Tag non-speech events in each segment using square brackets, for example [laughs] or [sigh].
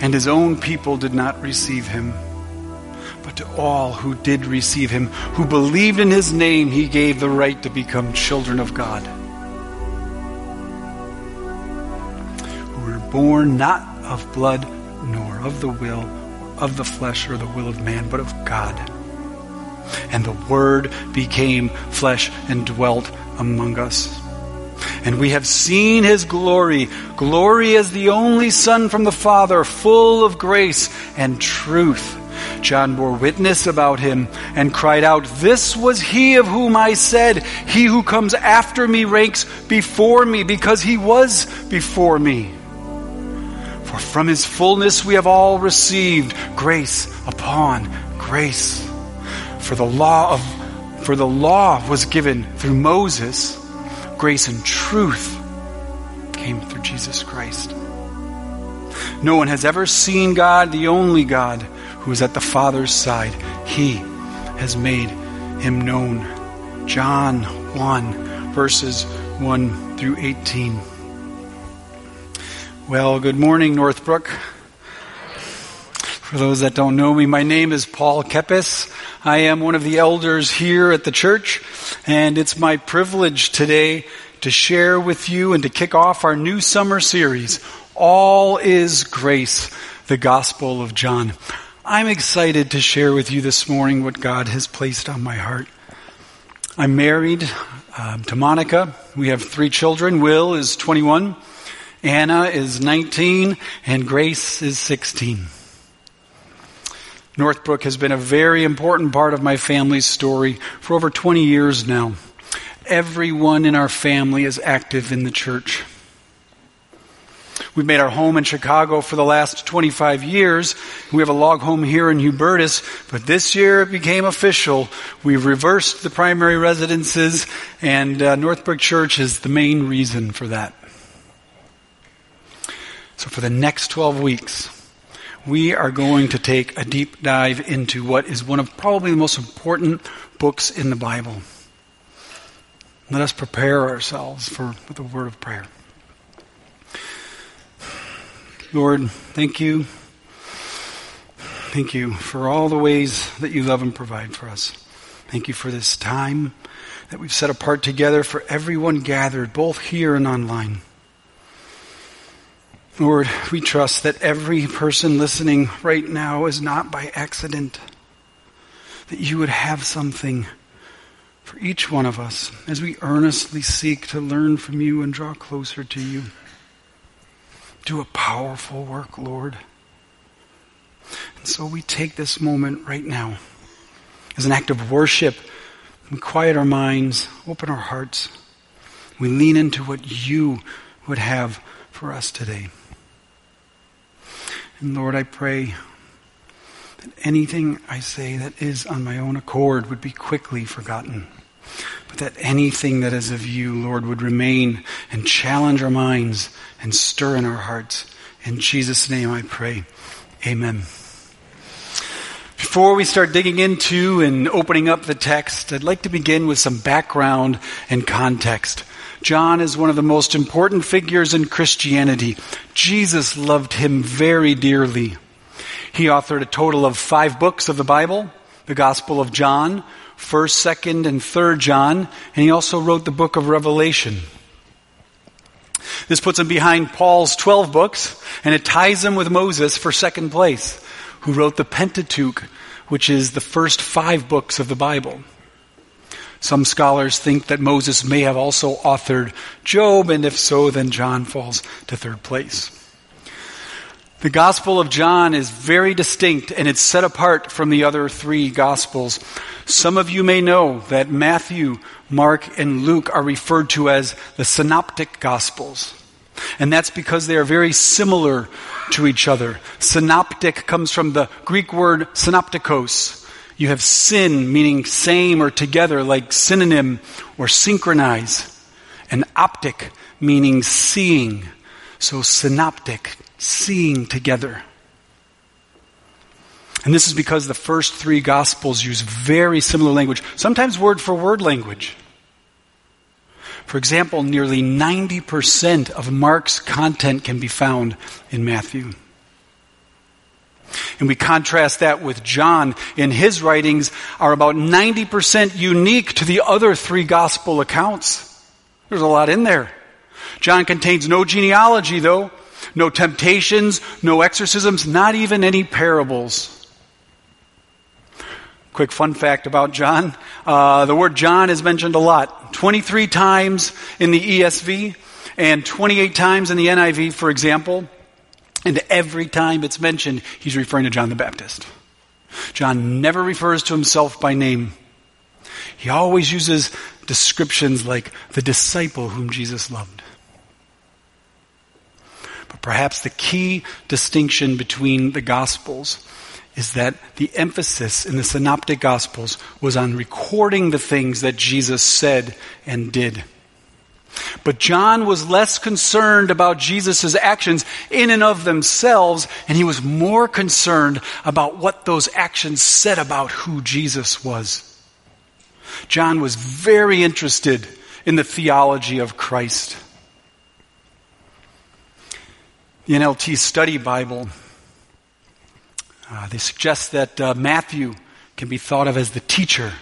and his own people did not receive him. But to all who did receive him, who believed in his name, he gave the right to become children of God. Who were born not of blood, nor of the will, of the flesh, or the will of man, but of God. And the Word became flesh and dwelt among us and we have seen his glory, glory as the only Son from the Father, full of grace and truth. John bore witness about him and cried out, This was he of whom I said, He who comes after me ranks before me, because he was before me. For from his fullness we have all received grace upon grace. For the law of for the law was given through Moses grace and truth came through Jesus Christ. No one has ever seen God, the only God who is at the Father's side. He has made him known. John 1, verses 1 through 18. Well, good morning, Northbrook. For those that don't know me, my name is Paul Kepis. I am one of the elders here at the church, and it's my privilege today to share with you and to kick off our new summer series, All is Grace, the Gospel of John. I'm excited to share with you this morning what God has placed on my heart. I'm married um, to Monica. We have three children. Will is 21, Anna is 19, and Grace is 16. Northbrook has been a very important part of my family's story for over 20 years now. Everyone in our family is active in the church. We've made our home in Chicago for the last 25 years. We have a log home here in Hubertus, but this year it became official. We've reversed the primary residences, and uh, Northbrook Church is the main reason for that. So, for the next 12 weeks, we are going to take a deep dive into what is one of probably the most important books in the Bible. Let us prepare ourselves for the word of prayer. Lord, thank you. Thank you for all the ways that you love and provide for us. Thank you for this time that we've set apart together for everyone gathered, both here and online. Lord, we trust that every person listening right now is not by accident, that you would have something for each one of us as we earnestly seek to learn from you and draw closer to you. Do a powerful work, Lord. And so we take this moment right now as an act of worship. We quiet our minds, open our hearts. We lean into what you would have for us today. And Lord, I pray that anything I say that is on my own accord would be quickly forgotten. But that anything that is of you, Lord, would remain and challenge our minds and stir in our hearts. In Jesus' name I pray. Amen. Before we start digging into and opening up the text, I'd like to begin with some background and context. John is one of the most important figures in Christianity. Jesus loved him very dearly. He authored a total of five books of the Bible, the Gospel of John, 1st, 2nd, and 3rd John, and he also wrote the book of Revelation. This puts him behind Paul's 12 books, and it ties him with Moses for second place, who wrote the Pentateuch, which is the first five books of the Bible. Some scholars think that Moses may have also authored Job, and if so, then John falls to third place. The Gospel of John is very distinct and it's set apart from the other three Gospels. Some of you may know that Matthew, Mark, and Luke are referred to as the Synoptic Gospels. And that's because they are very similar to each other. Synoptic comes from the Greek word synoptikos. You have syn, meaning same or together, like synonym or synchronize. And optic, meaning seeing. So synoptic, seeing together. And this is because the first three Gospels use very similar language, sometimes word for word language. For example, nearly 90% of Mark's content can be found in Matthew. And we contrast that with John. In his writings are about 90% unique to the other three gospel accounts. There's a lot in there. John contains no genealogy though, no temptations, no exorcisms, not even any parables. Quick fun fact about John. Uh, the word John is mentioned a lot. 23 times in the ESV and 28 times in the NIV, for example. And every time it's mentioned, he's referring to John the Baptist. John never refers to himself by name. He always uses descriptions like the disciple whom Jesus loved. But perhaps the key distinction between the Gospels is that the emphasis in the Synoptic Gospels was on recording the things that Jesus said and did. But John was less concerned about Jesus' actions in and of themselves, and he was more concerned about what those actions said about who Jesus was. John was very interested in the theology of Christ. The NLT Study Bible, uh, they suggest that uh, Matthew can be thought of as the teacher,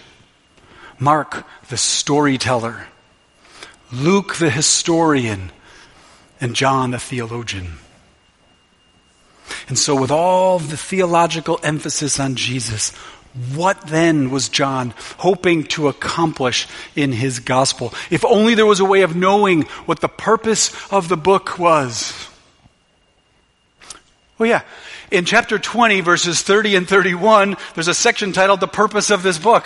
Mark the storyteller, Luke the historian, and John the theologian. And so, with all the theological emphasis on Jesus, what then was John hoping to accomplish in his gospel? If only there was a way of knowing what the purpose of the book was. Oh, yeah. In chapter 20, verses 30 and 31, there's a section titled The Purpose of This Book.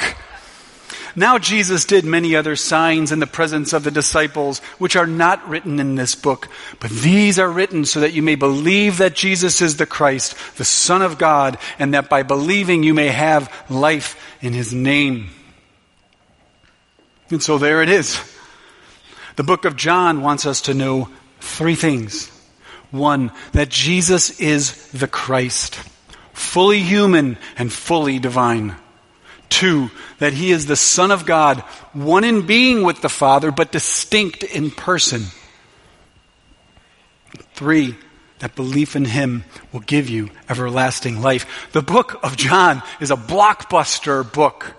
Now Jesus did many other signs in the presence of the disciples, which are not written in this book, but these are written so that you may believe that Jesus is the Christ, the Son of God, and that by believing you may have life in His name. And so there it is. The book of John wants us to know three things. One, that Jesus is the Christ, fully human and fully divine. Two, that he is the Son of God, one in being with the Father, but distinct in person. Three, that belief in him will give you everlasting life. The book of John is a blockbuster book.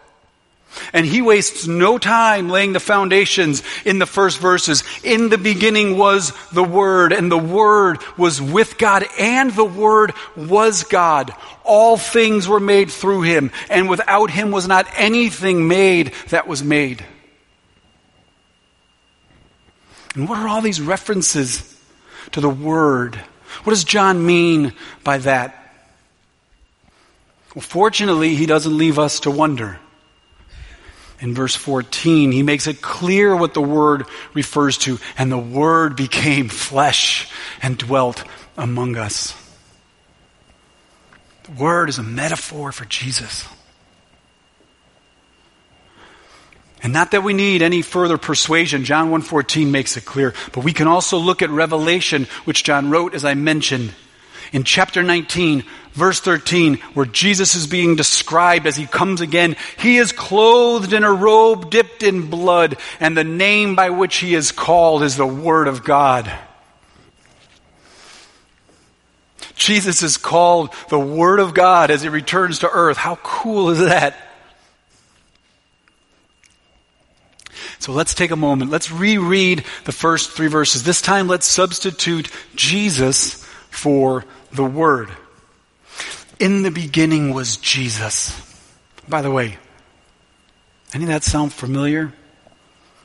And he wastes no time laying the foundations in the first verses. In the beginning was the Word, and the Word was with God, and the Word was God. All things were made through him, and without him was not anything made that was made. And what are all these references to the Word? What does John mean by that? Well, fortunately, he doesn't leave us to wonder in verse 14, he makes it clear what the word refers to. And the word became flesh and dwelt among us. The word is a metaphor for Jesus. And not that we need any further persuasion. John 1:14 makes it clear, but we can also look at Revelation, which John wrote as I mentioned in chapter 19, verse 13, where Jesus is being described as he comes again, he is clothed in a robe dipped in blood, and the name by which he is called is the Word of God. Jesus is called the Word of God as he returns to earth. How cool is that? So let's take a moment. Let's reread the first three verses. This time, let's substitute Jesus for the Word. In the beginning was Jesus. By the way, any of that sound familiar?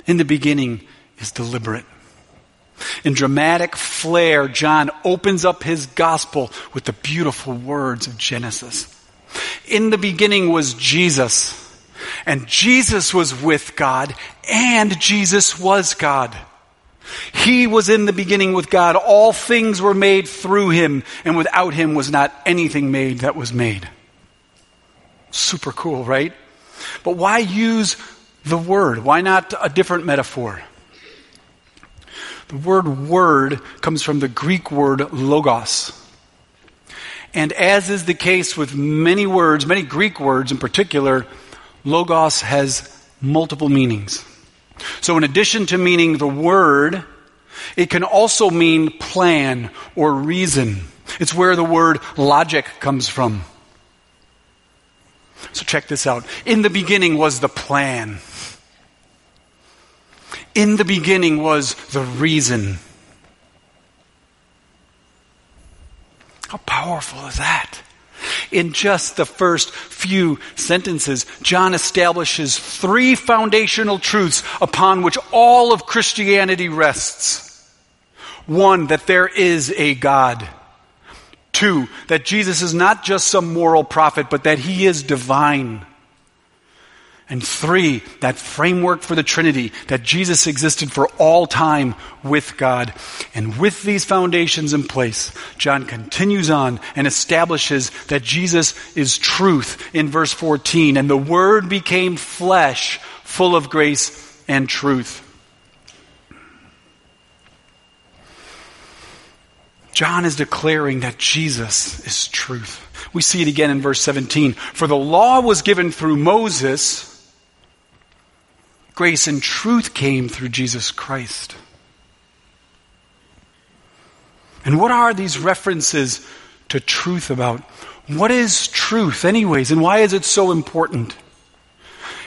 In the beginning is deliberate. In dramatic flair, John opens up his gospel with the beautiful words of Genesis. In the beginning was Jesus, and Jesus was with God, and Jesus was God. He was in the beginning with God. All things were made through him, and without him was not anything made that was made. Super cool, right? But why use the word? Why not a different metaphor? The word word comes from the Greek word logos. And as is the case with many words, many Greek words in particular, logos has multiple meanings. So in addition to meaning the word, it can also mean plan or reason. It's where the word logic comes from. So check this out. In the beginning was the plan. In the beginning was the reason. How powerful is that? In just the first few sentences, John establishes three foundational truths upon which all of Christianity rests. One, that there is a God. Two, that Jesus is not just some moral prophet, but that he is divine. And three, that framework for the Trinity, that Jesus existed for all time with God. And with these foundations in place, John continues on and establishes that Jesus is truth in verse 14. And the Word became flesh, full of grace and truth. John is declaring that Jesus is truth. We see it again in verse 17. For the law was given through Moses Grace and truth came through Jesus Christ. And what are these references to truth about? What is truth, anyways, and why is it so important?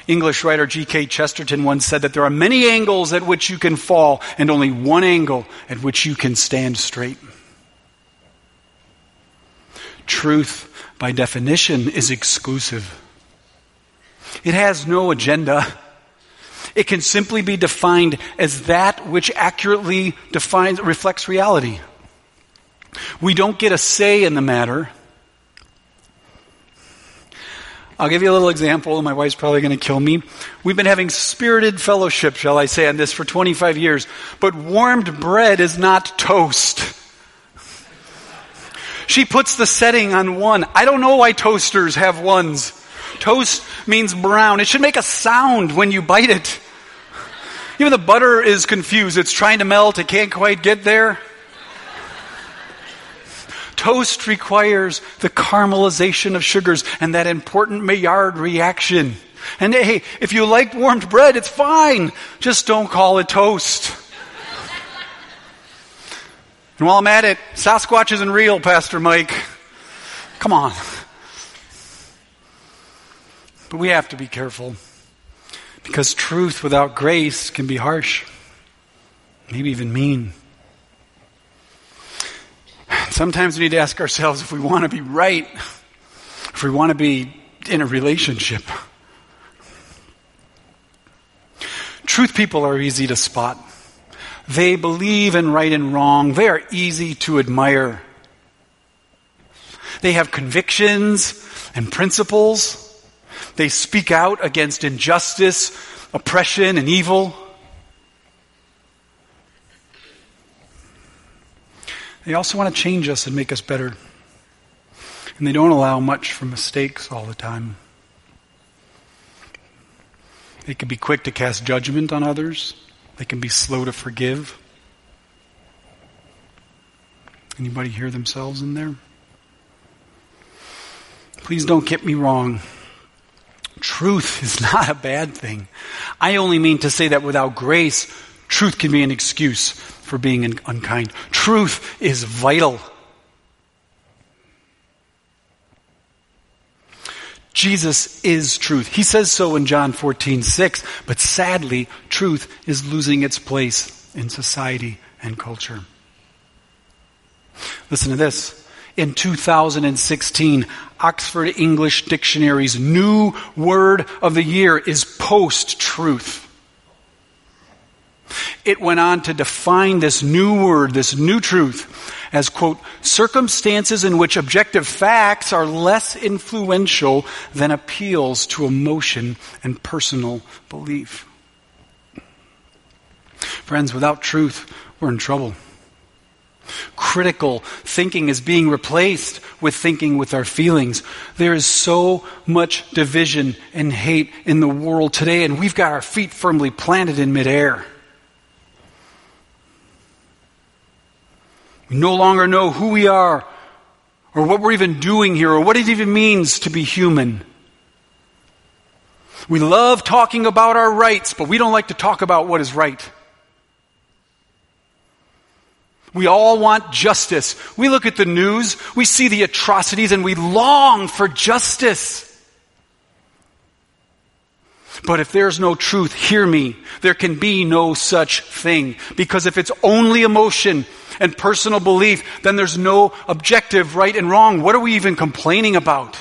English writer G.K. Chesterton once said that there are many angles at which you can fall, and only one angle at which you can stand straight. Truth, by definition, is exclusive. It has no agenda. It can simply be defined as that which accurately defines, reflects reality. We don't get a say in the matter. I'll give you a little example. My wife's probably going to kill me. We've been having spirited fellowship, shall I say, on this for 25 years. But warmed bread is not toast. She puts the setting on one. I don't know why toasters have ones. Toast means brown. It should make a sound when you bite it. Even the butter is confused. It's trying to melt. It can't quite get there. Toast requires the caramelization of sugars and that important Maillard reaction. And hey, if you like warmed bread, it's fine. Just don't call it toast. And while I'm at it, Sasquatch isn't real, Pastor Mike. Come on. But we have to be careful. Because truth without grace can be harsh, maybe even mean. Sometimes we need to ask ourselves if we want to be right, if we want to be in a relationship. Truth people are easy to spot. They believe in right and wrong. They are easy to admire. They have convictions and principles. They speak out against injustice, oppression, and evil. They also want to change us and make us better. And they don't allow much for mistakes all the time. They can be quick to cast judgment on others. They can be slow to forgive. Anybody hear themselves in there? Please don't get me wrong. Truth is [laughs] not a bad thing. I only mean to say that without grace, truth can be an excuse for being unkind. Truth is vital. Jesus is truth. He says so in John 14, 6, but sadly, truth is losing its place in society and culture. Listen to this. In 2016, Oxford English Dictionary's new word of the year is post truth. It went on to define this new word, this new truth, as, quote, circumstances in which objective facts are less influential than appeals to emotion and personal belief. Friends, without truth, we're in trouble. Critical thinking is being replaced with thinking with our feelings. There is so much division and hate in the world today, and we've got our feet firmly planted in midair. We no longer know who we are or what we're even doing here or what it even means to be human. We love talking about our rights, but we don't like to talk about what is right. We all want justice. We look at the news, we see the atrocities, and we long for justice. But if there's no truth, hear me, there can be no such thing. Because if it's only emotion and personal belief, then there's no objective right and wrong. What are we even complaining about?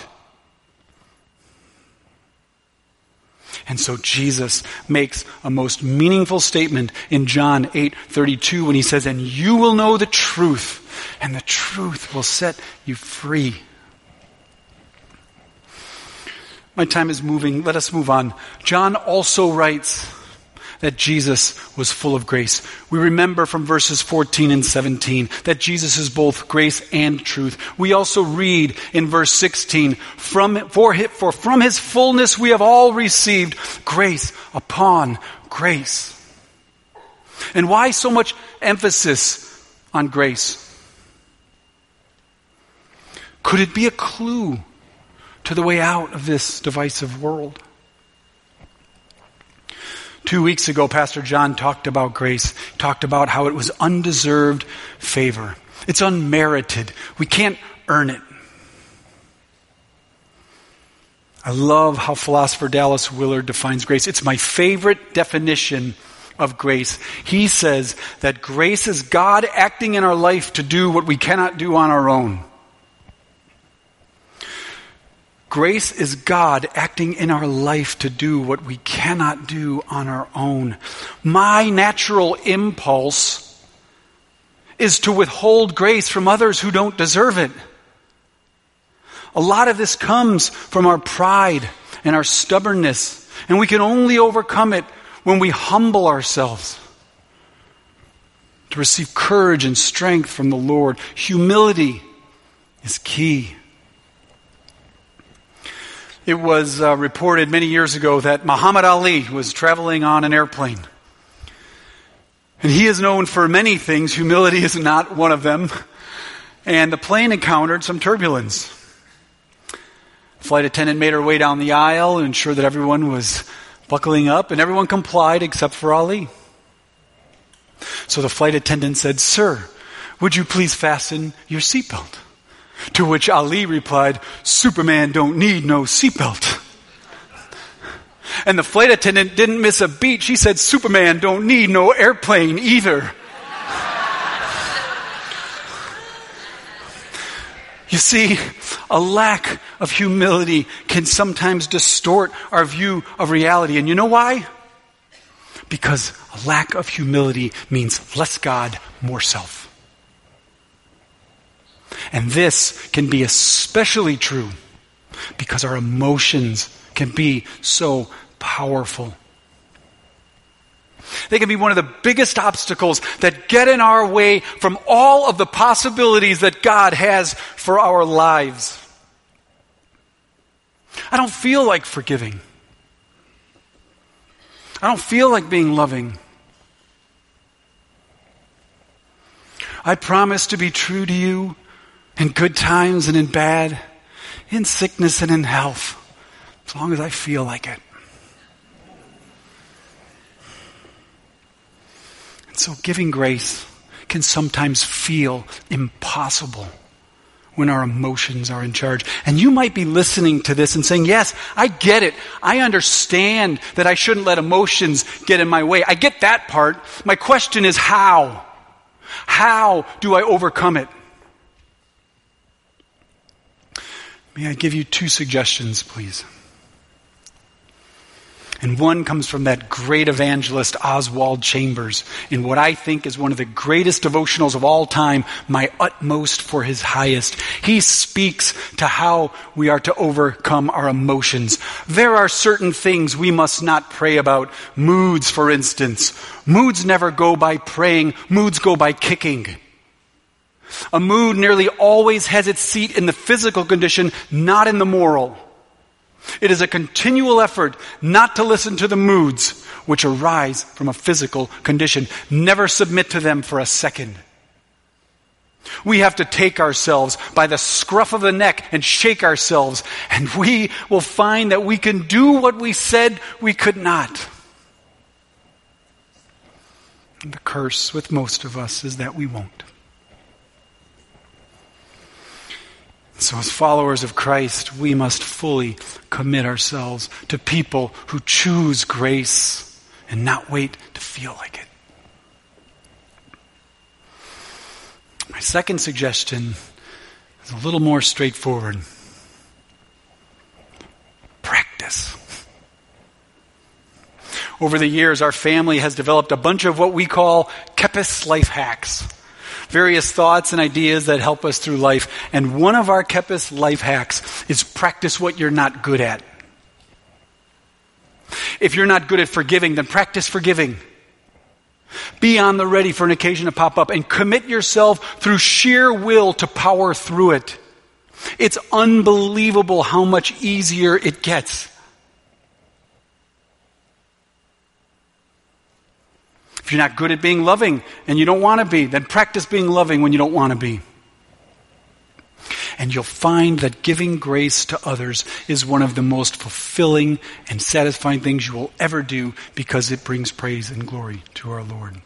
And so Jesus makes a most meaningful statement in John 8:32 when he says, "And you will know the truth, and the truth will set you free." My time is moving. Let us move on. John also writes that Jesus was full of grace. We remember from verses 14 and 17 that Jesus is both grace and truth. We also read in verse 16, from, for, for from his fullness we have all received grace upon grace. And why so much emphasis on grace? Could it be a clue to the way out of this divisive world? Two weeks ago, Pastor John talked about grace, talked about how it was undeserved favor. It's unmerited. We can't earn it. I love how philosopher Dallas Willard defines grace. It's my favorite definition of grace. He says that grace is God acting in our life to do what we cannot do on our own. Grace is God acting in our life to do what we cannot do on our own. My natural impulse is to withhold grace from others who don't deserve it. A lot of this comes from our pride and our stubbornness, and we can only overcome it when we humble ourselves to receive courage and strength from the Lord. Humility is key. It was uh, reported many years ago that Muhammad Ali was traveling on an airplane. And he is known for many things. Humility is not one of them. And the plane encountered some turbulence. Flight attendant made her way down the aisle and ensured that everyone was buckling up, and everyone complied except for Ali. So the flight attendant said, Sir, would you please fasten your seatbelt? To which Ali replied, Superman don't need no seatbelt. And the flight attendant didn't miss a beat. She said, Superman don't need no airplane either. You see, a lack of humility can sometimes distort our view of reality. And you know why? Because a lack of humility means less God, more self. And this can be especially true because our emotions can be so powerful. They can be one of the biggest obstacles that get in our way from all of the possibilities that God has for our lives. I don't feel like forgiving. I don't feel like being loving. I promise to be true to you in good times and in bad, in sickness and in health, as long as I feel like it. And so giving grace can sometimes feel impossible when our emotions are in charge. And you might be listening to this and saying, Yes, I get it. I understand that I shouldn't let emotions get in my way. I get that part. My question is how? How do I overcome it? May I give you two suggestions, please? And one comes from that great evangelist, Oswald Chambers, in what I think is one of the greatest devotionals of all time, My Utmost for His Highest. He speaks to how we are to overcome our emotions. There are certain things we must not pray about. Moods, for instance. Moods never go by praying, moods go by kicking. A mood nearly always has its seat in the physical condition, not in the moral. It is a continual effort not to listen to the moods which arise from a physical condition. Never submit to them for a second. We have to take ourselves by the scruff of the neck and shake ourselves, and we will find that we can do what we said we could not. And the curse with most of us is that we won't. So, as followers of Christ, we must fully commit ourselves to people who choose grace and not wait to feel like it. My second suggestion is a little more straightforward practice. Over the years, our family has developed a bunch of what we call Kepis life hacks various thoughts and ideas that help us through life. And one of our Kepis life hacks is practice what you're not good at. If you're not good at forgiving, then practice forgiving. Be on the ready for an occasion to pop up and commit yourself through sheer will to power through it. It's unbelievable how much easier it gets. If you're not good at being loving and you don't want to be, then practice being loving when you don't want to be. And you'll find that giving grace to others is one of the most fulfilling and satisfying things you will ever do because it brings praise and glory to our Lord.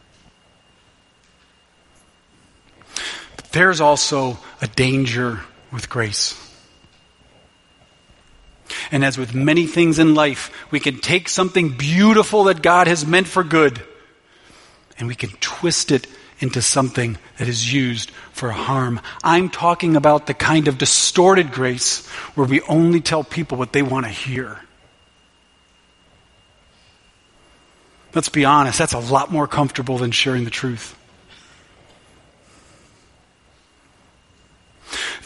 But there's also a danger with grace. And as with many things in life, we can take something beautiful that God has meant for good and we can twist it into something that is used for harm. I'm talking about the kind of distorted grace where we only tell people what they want to hear. Let's be honest, that's a lot more comfortable than sharing the truth.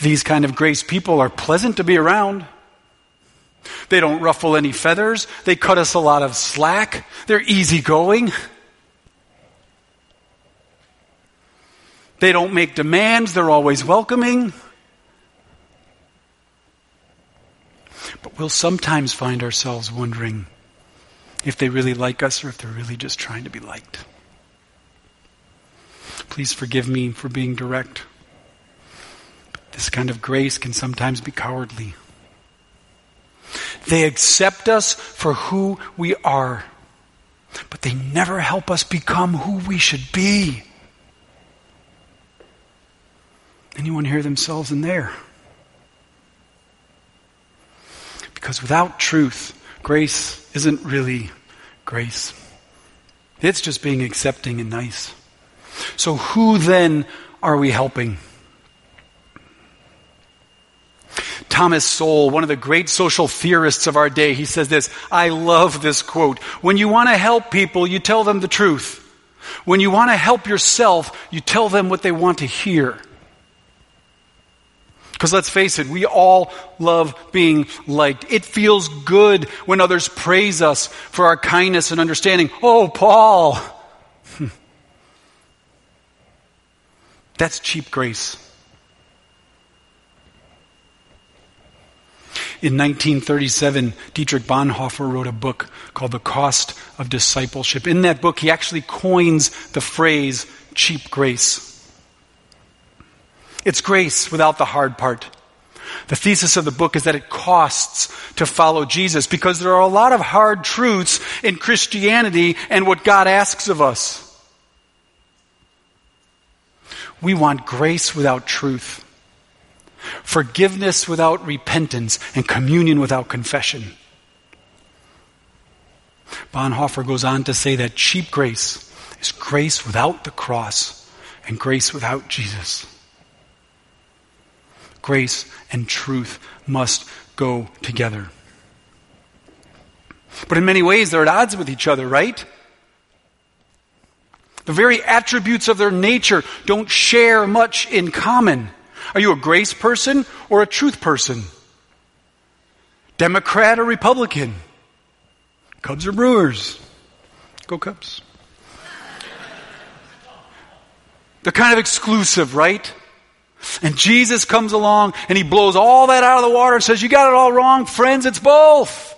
These kind of grace people are pleasant to be around. They don't ruffle any feathers. They cut us a lot of slack. They're easygoing. They don't make demands, they're always welcoming. But we'll sometimes find ourselves wondering if they really like us or if they're really just trying to be liked. Please forgive me for being direct. This kind of grace can sometimes be cowardly. They accept us for who we are, but they never help us become who we should be. Anyone hear themselves in there? Because without truth, grace isn't really grace. It's just being accepting and nice. So, who then are we helping? Thomas Sowell, one of the great social theorists of our day, he says this I love this quote. When you want to help people, you tell them the truth. When you want to help yourself, you tell them what they want to hear. Because let's face it, we all love being liked. It feels good when others praise us for our kindness and understanding. Oh, Paul! Hmm. That's cheap grace. In 1937, Dietrich Bonhoeffer wrote a book called The Cost of Discipleship. In that book, he actually coins the phrase cheap grace. It's grace without the hard part. The thesis of the book is that it costs to follow Jesus because there are a lot of hard truths in Christianity and what God asks of us. We want grace without truth. forgiveness without repentance, and communion without confession. Bonhoeffer goes on to say that cheap grace is grace without the cross and grace without Jesus. Grace and truth must go together. But in many ways, they're at odds with each other, right? The very attributes of their nature don't share much in common. Are you a grace person or a truth person? Democrat or Republican? Cubs or Brewers? Go Cubs. They're kind of exclusive, right? And Jesus comes along and he blows all that out of the water and says, You got it all wrong, friends, it's both.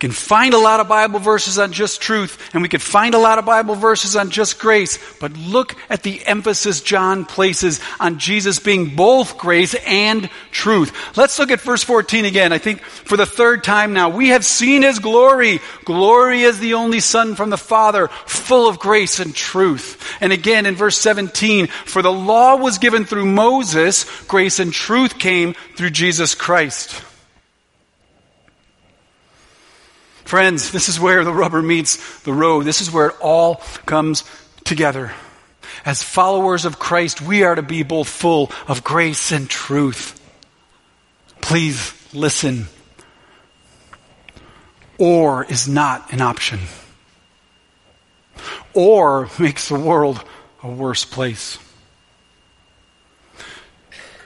Can find a lot of Bible verses on just truth, and we could find a lot of Bible verses on just grace, but look at the emphasis John places on Jesus being both grace and truth. Let's look at verse 14 again. I think for the third time now. We have seen his glory. Glory as the only Son from the Father, full of grace and truth. And again in verse 17, for the law was given through Moses, grace and truth came through Jesus Christ. Friends, this is where the rubber meets the road. This is where it all comes together. As followers of Christ, we are to be both full of grace and truth. Please listen. Or is not an option. Or makes the world a worse place.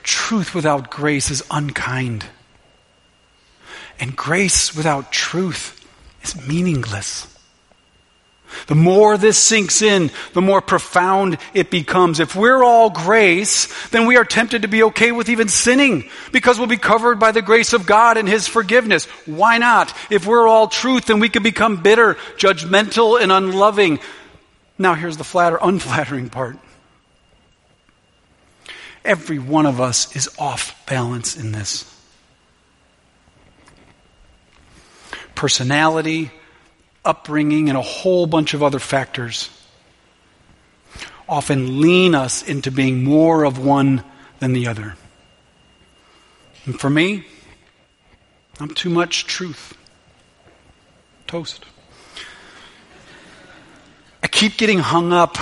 Truth without grace is unkind. And grace without truth is meaningless. The more this sinks in, the more profound it becomes. If we're all grace, then we are tempted to be okay with even sinning because we'll be covered by the grace of God and His forgiveness. Why not? If we're all truth, then we can become bitter, judgmental, and unloving. Now here's the flatter, unflattering part. Every one of us is off balance in this. Personality, upbringing, and a whole bunch of other factors often lean us into being more of one than the other. And for me, I'm too much truth. Toast. I keep getting hung up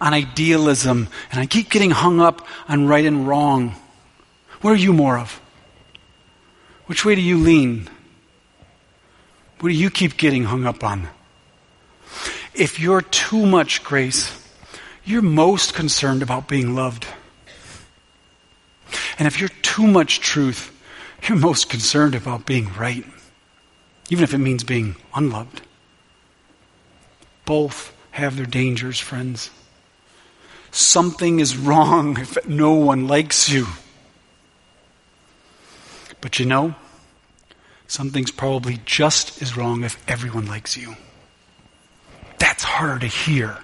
on idealism, and I keep getting hung up on right and wrong. What are you more of? Which way do you lean? What do you keep getting hung up on? If you're too much grace, you're most concerned about being loved. And if you're too much truth, you're most concerned about being right, even if it means being unloved. Both have their dangers, friends. Something is wrong if no one likes you. But you know, something's probably just as wrong if everyone likes you. That's harder to hear.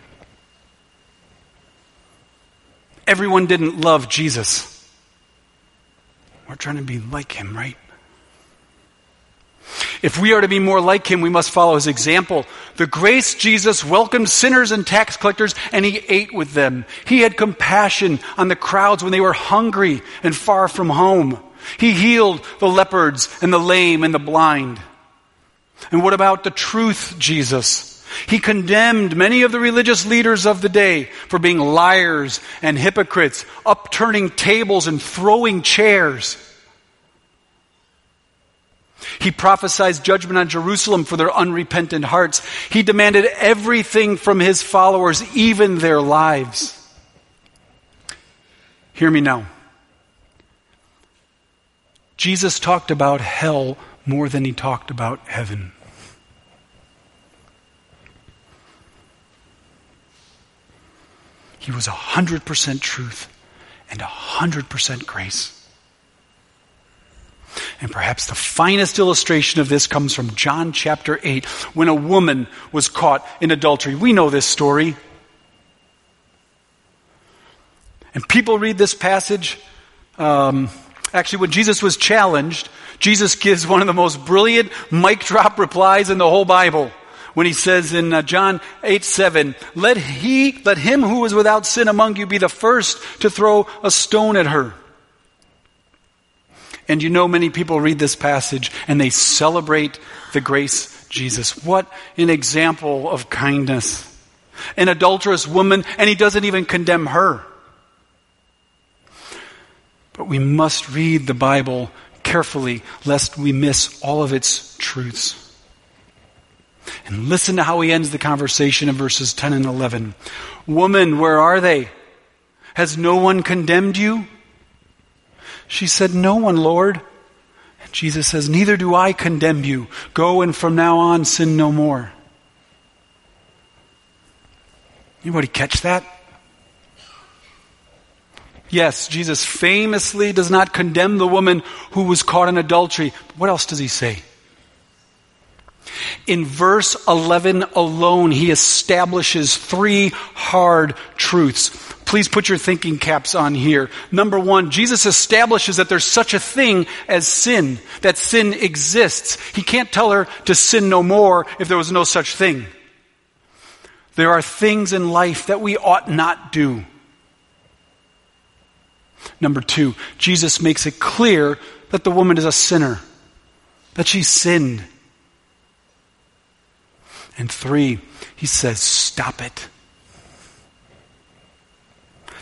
Everyone didn't love Jesus. We're trying to be like him, right? If we are to be more like him, we must follow his example. The grace Jesus welcomed sinners and tax collectors and he ate with them. He had compassion on the crowds when they were hungry and far from home. He healed the leopards and the lame and the blind. And what about the truth, Jesus? He condemned many of the religious leaders of the day for being liars and hypocrites, upturning tables and throwing chairs. He prophesied judgment on Jerusalem for their unrepentant hearts. He demanded everything from his followers, even their lives. Hear me now. Jesus talked about hell more than he talked about heaven. He was 100% truth and 100% grace. And perhaps the finest illustration of this comes from John chapter 8, when a woman was caught in adultery. We know this story. And people read this passage. Um, Actually, when Jesus was challenged, Jesus gives one of the most brilliant mic drop replies in the whole Bible. when he says in uh, John 8 7, let he, let him who is without sin among you be the first to throw a stone at her. And you know, many people read this passage and they celebrate the grace Jesus. What an example of kindness. An adulterous woman, and he doesn't even condemn her. But we must read the Bible carefully lest we miss all of its truths. And listen to how he ends the conversation in verses 10 and 11. Woman, where are they? Has no one condemned you? She said, No one, Lord. And Jesus says, Neither do I condemn you. Go and from now on sin no more. Anybody catch that? Yes, Jesus famously does not condemn the woman who was caught in adultery. What else does he say? In verse 11 alone, he establishes three hard truths. Please put your thinking caps on here. Number one, Jesus establishes that there's such a thing as sin, that sin exists. He can't tell her to sin no more if there was no such thing. There are things in life that we ought not do. Number two, Jesus makes it clear that the woman is a sinner, that she sinned. And three, he says, stop it.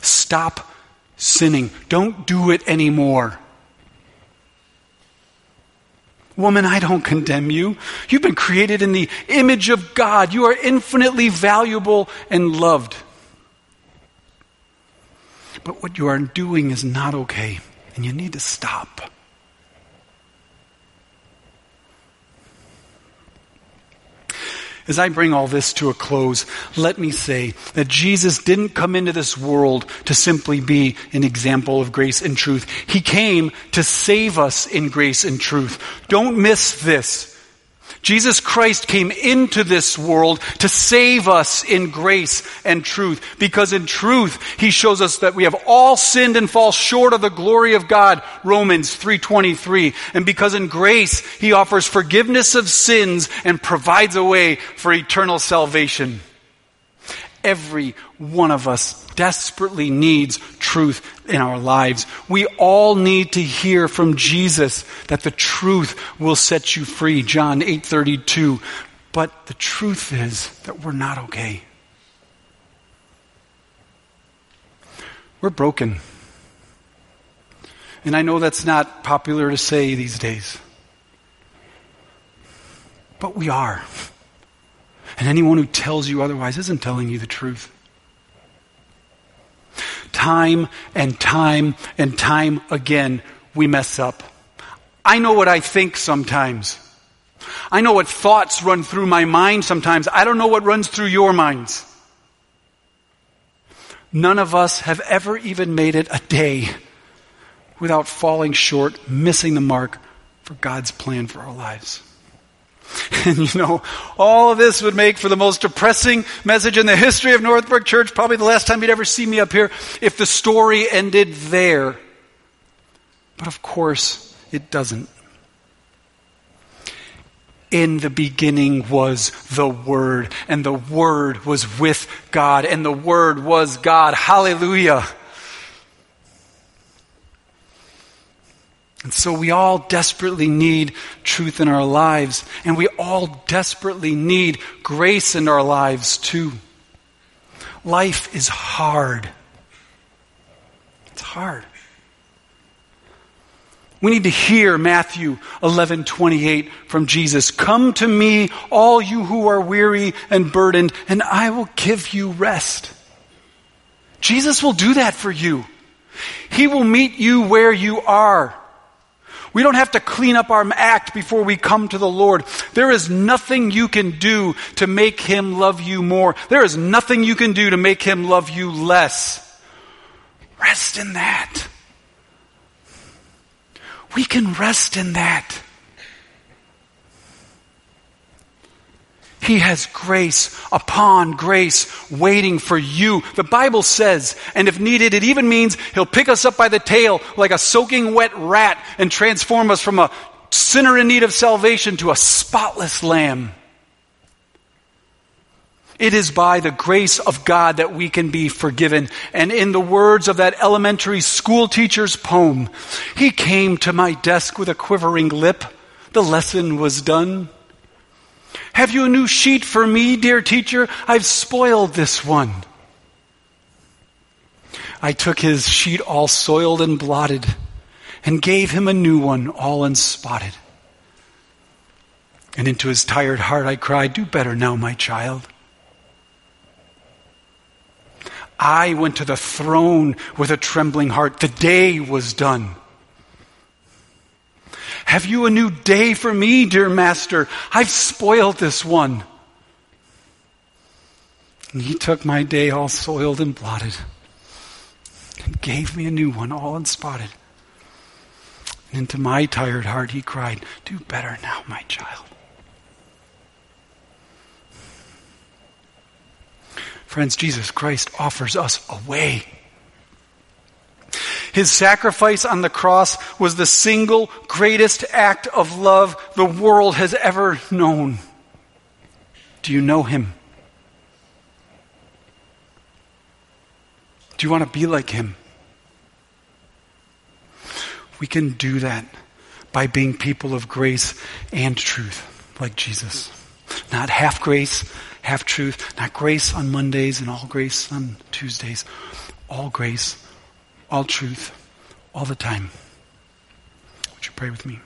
Stop sinning. Don't do it anymore. Woman, I don't condemn you. You've been created in the image of God. You are infinitely valuable and loved. But what you are doing is not okay, and you need to stop. As I bring all this to a close, let me say that Jesus didn't come into this world to simply be an example of grace and truth. He came to save us in grace and truth. Don't miss this. Jesus Christ came into this world to save us in grace and truth. Because in truth, He shows us that we have all sinned and fall short of the glory of God. Romans 3.23. And because in grace, He offers forgiveness of sins and provides a way for eternal salvation. Every one of us desperately needs truth in our lives. We all need to hear from Jesus that the truth will set you free. John 8:32. But the truth is that we're not okay. We're broken. And I know that's not popular to say these days. But we are. And anyone who tells you otherwise isn't telling you the truth. Time and time and time again, we mess up. I know what I think sometimes. I know what thoughts run through my mind sometimes. I don't know what runs through your minds. None of us have ever even made it a day without falling short, missing the mark for God's plan for our lives. [laughs] And you know, all of this would make for the most depressing message in the history of Northbrook Church, probably the last time you'd ever see me up here, if the story ended there. But of course, it doesn't. In the beginning was the Word, and the Word was with God, and the Word was God. Hallelujah. And so we all desperately need truth in our lives, and we all desperately need grace in our lives too. Life is hard. It's hard. We need to hear Matthew 11:28 from Jesus. Come to me, all you who are weary and burdened, and I will give you rest. Jesus will do that for you. He will meet you where you are. We don't have to clean up our act before we come to the Lord. There is nothing you can do to make Him love you more. There is nothing you can do to make Him love you less. Rest in that. We can rest in that. He has grace upon grace waiting for you. The Bible says, and if needed, it even means He'll pick us up by the tail like a soaking wet rat and transform us from a sinner in need of salvation to a spotless lamb. It is by the grace of God that we can be forgiven. And in the words of that elementary school teacher's poem, he came to my desk with a quivering lip. The lesson was done. Have you a new sheet for me, dear teacher? I've spoiled this one. I took his sheet all soiled and blotted and gave him a new one all unspotted. And into his tired heart I cried, Do better now, my child. I went to the throne with a trembling heart. The day was done. Have you a new day for me, dear master? I've spoiled this one. And he took my day all soiled and blotted and gave me a new one all unspotted. And into my tired heart he cried, Do better now, my child. Friends, Jesus Christ offers us a way. His sacrifice on the cross was the single greatest act of love the world has ever known. Do you know him? Do you want to be like him? We can do that by being people of grace and truth, like Jesus. Not half grace, half truth, not grace on Mondays and all grace on Tuesdays. All grace, all truth, all the time. Would you pray with me?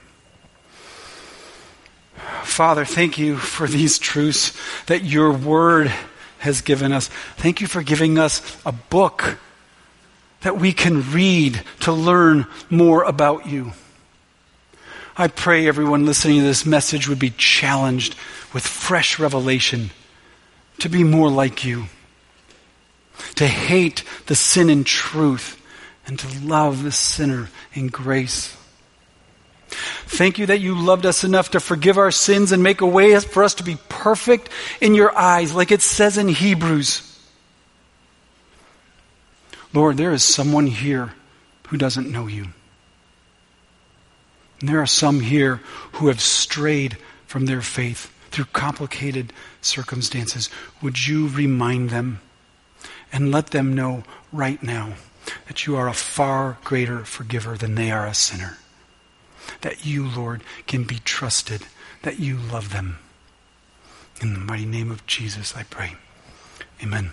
Father, thank you for these truths that your word has given us. Thank you for giving us a book that we can read to learn more about you. I pray everyone listening to this message would be challenged with fresh revelation to be more like you, to hate the sin and truth, and to love the sinner in grace. Thank you that you loved us enough to forgive our sins and make a way for us to be perfect in your eyes, like it says in Hebrews. Lord, there is someone here who doesn't know you. And there are some here who have strayed from their faith through complicated circumstances. Would you remind them and let them know right now that you are a far greater forgiver than they are a sinner? That you, Lord, can be trusted, that you love them. In the mighty name of Jesus, I pray. Amen.